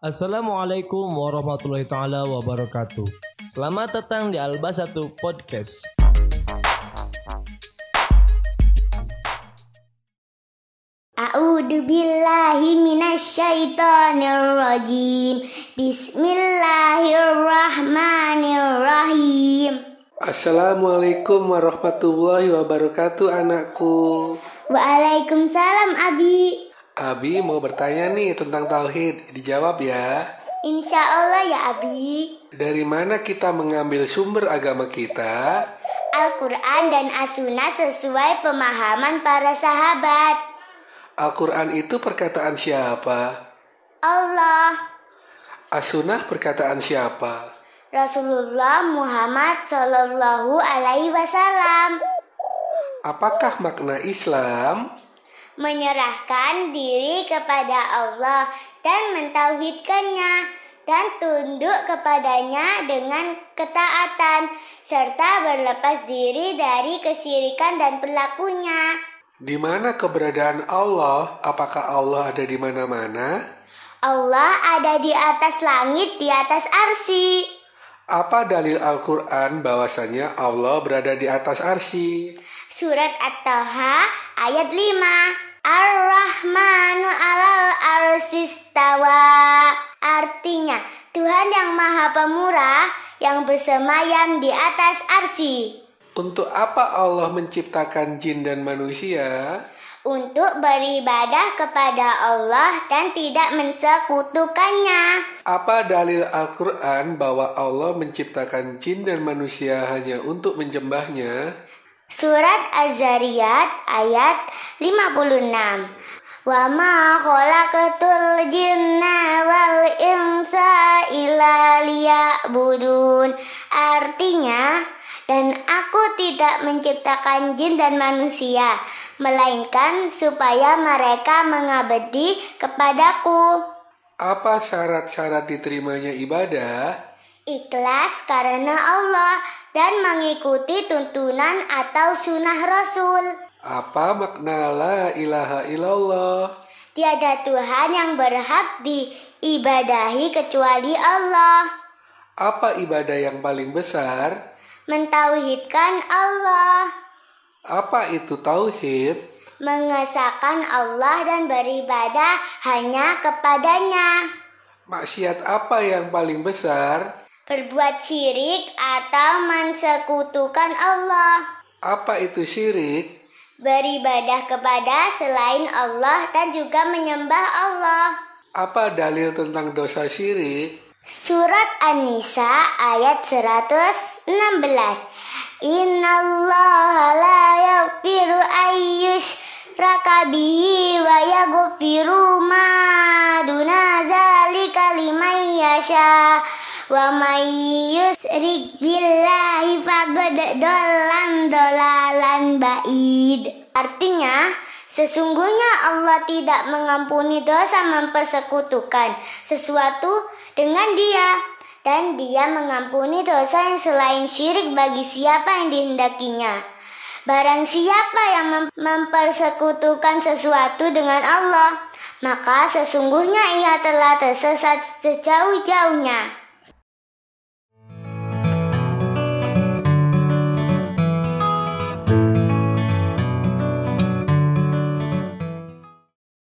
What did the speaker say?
Assalamualaikum warahmatullahi taala wabarakatuh. Selamat datang di Alba Satu Podcast. A'udzu billahi minasyaitonir rajim. Bismillahirrahmanirrahim. Assalamualaikum warahmatullahi wabarakatuh anakku Waalaikumsalam Abi. Abi mau bertanya nih tentang Tauhid Dijawab ya Insya Allah ya Abi. Dari mana kita mengambil sumber agama kita? Al-Quran dan As-Sunnah sesuai pemahaman para sahabat. Al-Quran itu perkataan siapa? Allah, As-Sunnah perkataan siapa? Rasulullah Muhammad Shallallahu Alaihi Wasallam Apakah makna Islam? Menyerahkan diri kepada Allah dan mentauhidkannya dan tunduk kepadanya dengan ketaatan serta berlepas diri dari kesyirikan dan pelakunya. Di mana keberadaan Allah? Apakah Allah ada di mana-mana? Allah ada di atas langit, di atas arsi. Apa dalil Al-Quran bahwasanya Allah berada di atas arsi? Surat At-Taha ayat 5. Ar-Rahmanu alal arsistawa. Artinya, Tuhan yang maha pemurah yang bersemayam di atas arsi. Untuk apa Allah menciptakan jin dan manusia? Untuk beribadah kepada Allah dan tidak mensekutukannya. Apa dalil Al-Quran bahwa Allah menciptakan jin dan manusia hanya untuk menyembahnya? Surat Az-Zariyat ayat 56. Wa ma khalaqatul jinna wal insa illa liya'budun. Artinya, dan aku tidak menciptakan jin dan manusia, melainkan supaya mereka mengabdi kepadaku. Apa syarat-syarat diterimanya ibadah? Ikhlas karena Allah dan mengikuti tuntunan atau sunnah Rasul. Apa makna la ilaha illallah? Tiada Tuhan yang berhak diibadahi kecuali Allah. Apa ibadah yang paling besar? Mentauhidkan Allah, Apa itu tauhid? mengesahkan Allah dan beribadah hanya kepadanya. Maksiat apa yang paling besar? Berbuat syirik atau mensekutukan Allah. Apa itu syirik? Beribadah kepada selain Allah dan juga menyembah Allah. Apa dalil tentang dosa syirik? Surat An-Nisa ayat 116. Innallaha la yaghfiru ayyushraka bihi wa yaghfiru wa may yusrik billahi faqad dollan dolalan ba'id. Artinya, sesungguhnya Allah tidak mengampuni dosa mempersekutukan sesuatu dengan dia dan dia mengampuni dosa yang selain syirik bagi siapa yang dihendakinya. Barang siapa yang mem- mempersekutukan sesuatu dengan Allah, maka sesungguhnya ia telah tersesat sejauh-jauhnya.